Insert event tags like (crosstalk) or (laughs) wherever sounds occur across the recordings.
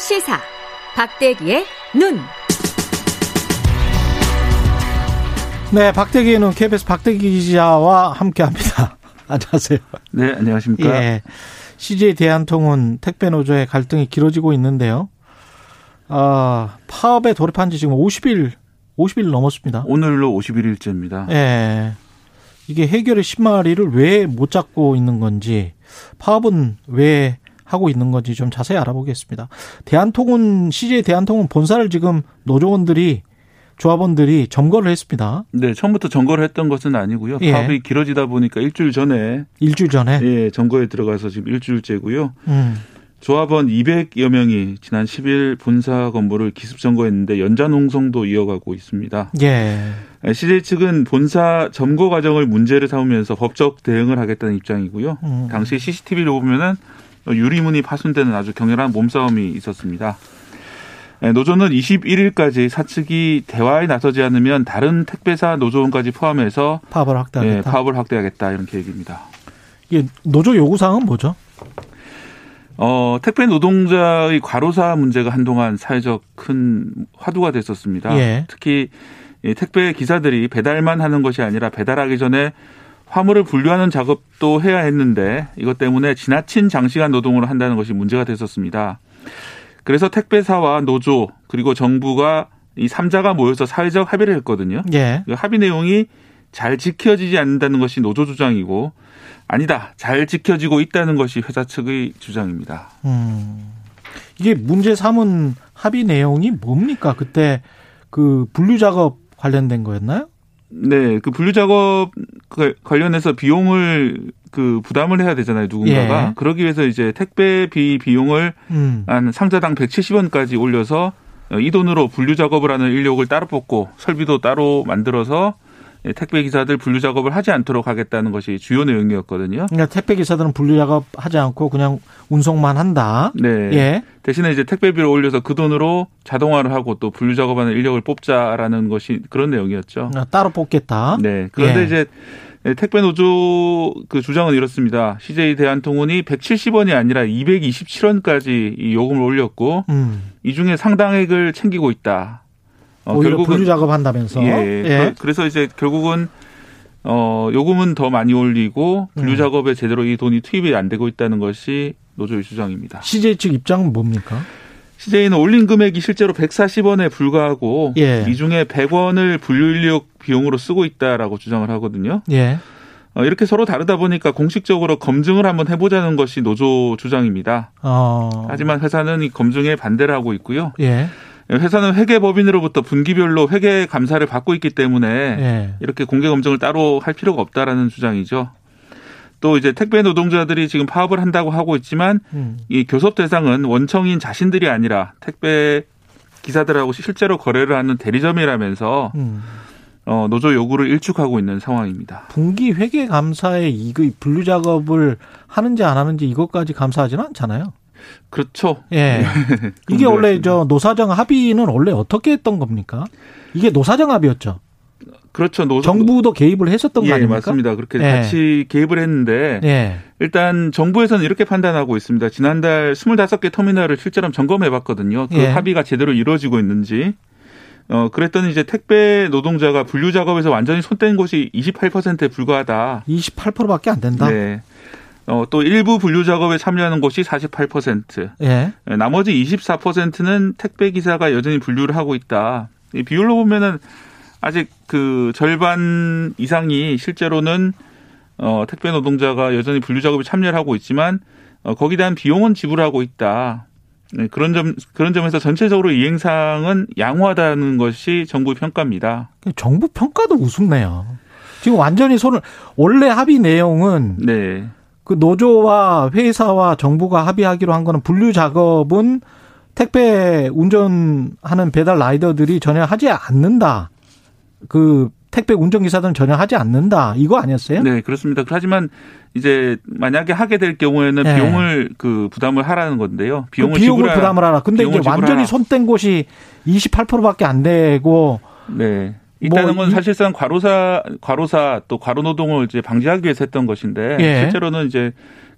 시사 박대기의 눈. 네, 박대기의 눈 KBS 박대기 기자와 함께합니다. (laughs) 안녕하세요. 네, 안녕하십니까. 예, CJ 대한통운 택배 노조의 갈등이 길어지고 있는데요. 아, 파업에 돌입한 지 지금 50일 50일 넘었습니다. 오늘로 51일째입니다. 예. 이게 해결의 신마리를 왜 못 잡고 있는 건지 파업은 왜 하고 있는 건지 좀 자세히 알아보겠습니다. 대한통운 CJ 대한통운 본사를 지금 노조원들이 조합원들이 점거를 했습니다. 네, 처음부터 점거를 했던 것은 아니고요. 예. 파업이 길어지다 보니까 일주일 전에 일주일 전에 예, 점거에 들어가서 지금 일주일째고요. 음. 조합원 200여 명이 지난 10일 본사 건물을 기습 점거했는데 연자 농성도 이어가고 있습니다. 예. CJ 측은 본사 점거 과정을 문제를 삼으면서 법적 대응을 하겠다는 입장이고요. 음. 당시 CCTV를 보면은 유리문이 파손되는 아주 격렬한 몸싸움이 있었습니다. 노조는 21일까지 사측이 대화에 나서지 않으면 다른 택배사 노조원까지 포함해서 파업을 확대하겠다. 예, 파업을 확대하겠다 이런 계획입니다. 이게 노조 요구 사항은 뭐죠? 어, 택배 노동자의 과로사 문제가 한동안 사회적 큰 화두가 됐었습니다. 예. 특히 이 택배 기사들이 배달만 하는 것이 아니라 배달하기 전에 화물을 분류하는 작업도 해야 했는데 이것 때문에 지나친 장시간 노동을 한다는 것이 문제가 됐었습니다. 그래서 택배사와 노조 그리고 정부가 이 3자가 모여서 사회적 합의를 했거든요. 예. 그 합의 내용이 잘 지켜지지 않는다는 것이 노조 주장이고 아니다. 잘 지켜지고 있다는 것이 회사 측의 주장입니다. 음. 이게 문제 삼은 합의 내용이 뭡니까? 그때 그 분류 작업 관련된 거였나요? 네, 그 분류 작업 관련해서 비용을 그 부담을 해야 되잖아요, 누군가가. 예. 그러기 위해서 이제 택배비 비용을 음. 한 상자당 170원까지 올려서 이 돈으로 분류 작업을 하는 인력을 따로 뽑고 설비도 따로 만들어서 예, 택배 기사들 분류 작업을 하지 않도록 하겠다는 것이 주요 내용이었거든요. 그러니까 택배 기사들은 분류 작업 하지 않고 그냥 운송만 한다. 네. 예. 대신에 이제 택배비를 올려서 그 돈으로 자동화를 하고 또 분류 작업하는 인력을 뽑자라는 것이 그런 내용이었죠. 아, 따로 뽑겠다. 네. 그런데 예. 이제 택배 노조 그 주장은 이렇습니다. CJ 대한통운이 170원이 아니라 227원까지 이 요금을 올렸고 음. 이 중에 상당액을 챙기고 있다. 어, 오히려 결국은 분류 작업한다면서. 예. 예. 그래서 이제 결국은 어 요금은 더 많이 올리고 분류 음. 작업에 제대로 이 돈이 투입이 안 되고 있다는 것이 노조의 주장입니다. CJ 측 입장은 뭡니까? CJ는 올린 금액이 실제로 140원에 불과하고 예. 이 중에 100원을 분류 인력 비용으로 쓰고 있다라고 주장을 하거든요. 예. 어, 이렇게 서로 다르다 보니까 공식적으로 검증을 한번 해보자는 것이 노조 주장입니다. 어. 하지만 회사는 이 검증에 반대를 하고 있고요. 예. 회사는 회계 법인으로부터 분기별로 회계 감사를 받고 있기 때문에 예. 이렇게 공개 검증을 따로 할 필요가 없다라는 주장이죠. 또 이제 택배 노동자들이 지금 파업을 한다고 하고 있지만 음. 이 교섭 대상은 원청인 자신들이 아니라 택배 기사들하고 실제로 거래를 하는 대리점이라면서 음. 어, 노조 요구를 일축하고 있는 상황입니다. 분기 회계 감사에 이거 분류 작업을 하는지 안 하는지 이것까지 감사하지는 않잖아요. 그렇죠. 예. 이게 원래 저 노사정 합의는 원래 어떻게 했던 겁니까? 이게 노사정 합의였죠. 그렇죠. 노, 정부도 개입을 했었던 예, 거 아닙니까? 맞습니다. 그렇게 예. 같이 개입을 했는데 예. 일단 정부에서는 이렇게 판단하고 있습니다. 지난달 25개 터미널을 실제로 점검해 봤거든요. 그 예. 합의가 제대로 이루어지고 있는지. 어, 그랬더니 이제 택배 노동자가 분류 작업에서 완전히 손뗀 곳이 28%에 불과하다. 28%밖에 안 된다. 네. 어, 또 일부 분류 작업에 참여하는 곳이 48%. 예. 예. 나머지 24%는 택배 기사가 여전히 분류를 하고 있다. 이 비율로 보면은 아직 그 절반 이상이 실제로는 어, 택배 노동자가 여전히 분류 작업에 참여를 하고 있지만 어, 거기에 대한 비용은 지불하고 있다. 네, 그런 점 그런 점에서 전체적으로 이행상은 양호하다는 것이 정부 평가입니다. 정부 평가도 우습네요. 지금 완전히 손을 원래 합의 내용은 네. 그 노조와 회사와 정부가 합의하기로 한 거는 분류 작업은 택배 운전하는 배달 라이더들이 전혀 하지 않는다. 그 택배 운전기사들은 전혀 하지 않는다. 이거 아니었어요? 네, 그렇습니다. 하지만 이제 만약에 하게 될 경우에는 네. 비용을 그 부담을 하라는 건데요. 그 비용을 그 비용을 부담을 하라. 근데 이게 완전히 손 뗀 곳이 28%밖에 안 되고 네. 있다는 뭐건 사실상 과로사 과로사 또 과로 노동을 이제 방지하기 위해서 했던 것인데 예. 실제로는 이제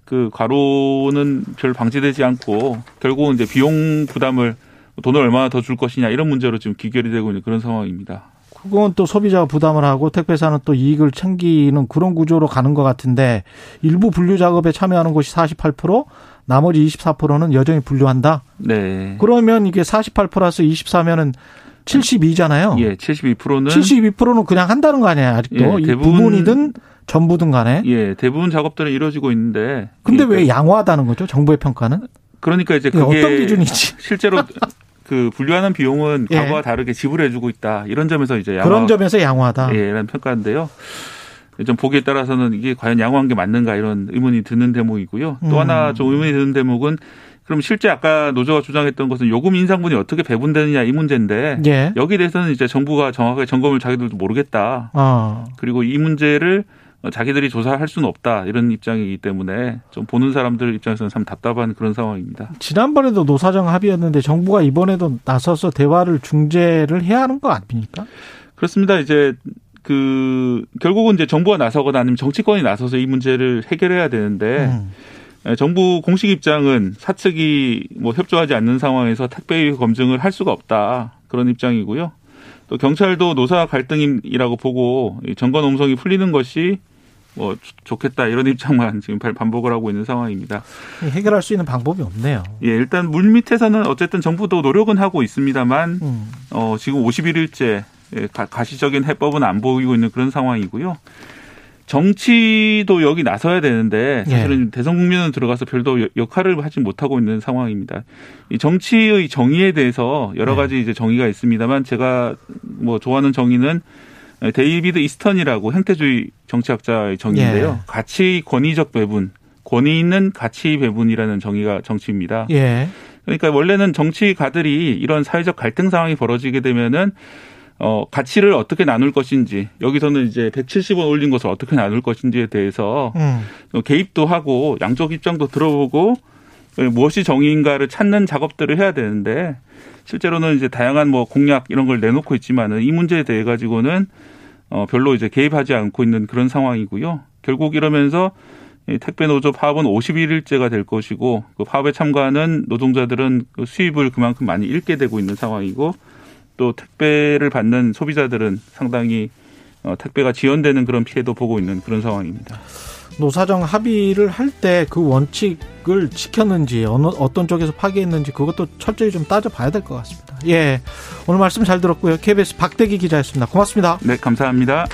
그 과로는 별 방지되지 않고 결국은 이제 비용 부담을 돈을 얼마나 더 줄 것이냐 이런 문제로 지금 귀결이 되고 있는 그런 상황입니다. 그건 또 소비자가 부담을 하고 택배사는 또 이익을 챙기는 그런 구조로 가는 것 같은데 일부 분류 작업에 참여하는 곳이 48% 나머지 24%는 여전히 분류한다. 네. 그러면 이게 48 플러스 24면은 72잖아요. 예, 72%는 72%는 그냥 한다는 거 아니에요, 아직도. 예, 대부분, 부분이든 전부든 간에. 예, 대부분 작업들은 이루어지고 있는데. 근데 왜 양호하다는 거죠? 정부의 평가는? 그러니까 이제 그게 어떤 기준이지? (laughs) 실제로 (laughs) 그 분류하는 비용은 예. 과거와 다르게 지불해 주고 있다. 이런 점에서 이제 양호. 그런 점에서 양호하다. 예, 라는 평가인데요. 좀 보기에 따라서는 이게 과연 양호한 게 맞는가 이런 의문이 드는 대목이고요. 또 음. 하나 좀 의문이 드는 대목은 그럼 실제 아까 노조가 주장했던 것은 요금 인상분이 어떻게 배분되느냐 이 문제인데 예. 여기 대해서는 이제 정부가 정확하게 점검을 자기들도 모르겠다. 아. 그리고 이 문제를 자기들이 조사할 수는 없다 이런 입장이기 때문에 좀 보는 사람들 입장에서는 참 답답한 그런 상황입니다. 지난번에도 노사정 합의였는데 정부가 이번에도 나서서 대화를 중재를 해야 하는 거 아닙니까? 그렇습니다. 이제 그 결국은 이제 정부가 나서거나 아니면 정치권이 나서서 이 문제를 해결해야 되는데 음. 예, 정부 공식 입장은 사측이 뭐 협조하지 않는 상황에서 택배 검증을 할 수가 없다 그런 입장이고요. 또 경찰도 노사 갈등이라고 보고 정권 음성이 풀리는 것이 뭐 좋겠다 이런 (laughs) 입장만 지금 반복을 하고 있는 상황입니다. 해결할 수 있는 방법이 없네요. 예, 일단 물 밑에서는 어쨌든 정부도 노력은 하고 있습니다만 음. 어 지금 51일째 가시적인 해법은 안 보이고 있는 그런 상황이고요. 정치도 여기 나서야 되는데 사실은 예. 대선 국면에 들어가서 별도 역할을 하지 못하고 있는 상황입니다. 이 정치의 정의에 대해서 여러 네. 가지 이제 정의가 있습니다만 제가 뭐 좋아하는 정의는 데이비드 이스턴이라고 행태주의 정치학자의 정의인데요. 예. 가치 권위적 배분, 권위 있는 가치 배분이라는 정의가 정치입니다. 예. 그러니까 원래는 정치가들이 이런 사회적 갈등 상황이 벌어지게 되면은 어, 가치를 어떻게 나눌 것인지, 여기서는 이제 170원 올린 것을 어떻게 나눌 것인지에 대해서 음. 개입도 하고 양쪽 입장도 들어보고 무엇이 정의인가를 찾는 작업들을 해야 되는데 실제로는 이제 다양한 뭐 공약 이런 걸 내놓고 있지만은 이 문제에 대해 가지고는 어, 별로 이제 개입하지 않고 있는 그런 상황이고요. 결국 이러면서 이 택배 노조 파업은 51일째가 될 것이고 그 파업에 참가하는 노동자들은 그 수입을 그만큼 많이 잃게 되고 있는 상황이고 또 택배를 받는 소비자들은 상당히 어, 택배가 지연되는 그런 피해도 보고 있는 그런 상황입니다. 노사정 합의를 할 때 그 원칙을 지켰는지 어느 어떤 쪽에서 파기했는지 그것도 철저히 좀 따져봐야 될 것 같습니다. 예, 오늘 말씀 잘 들었고요. KBS 박대기 기자였습니다. 고맙습니다. 네, 감사합니다.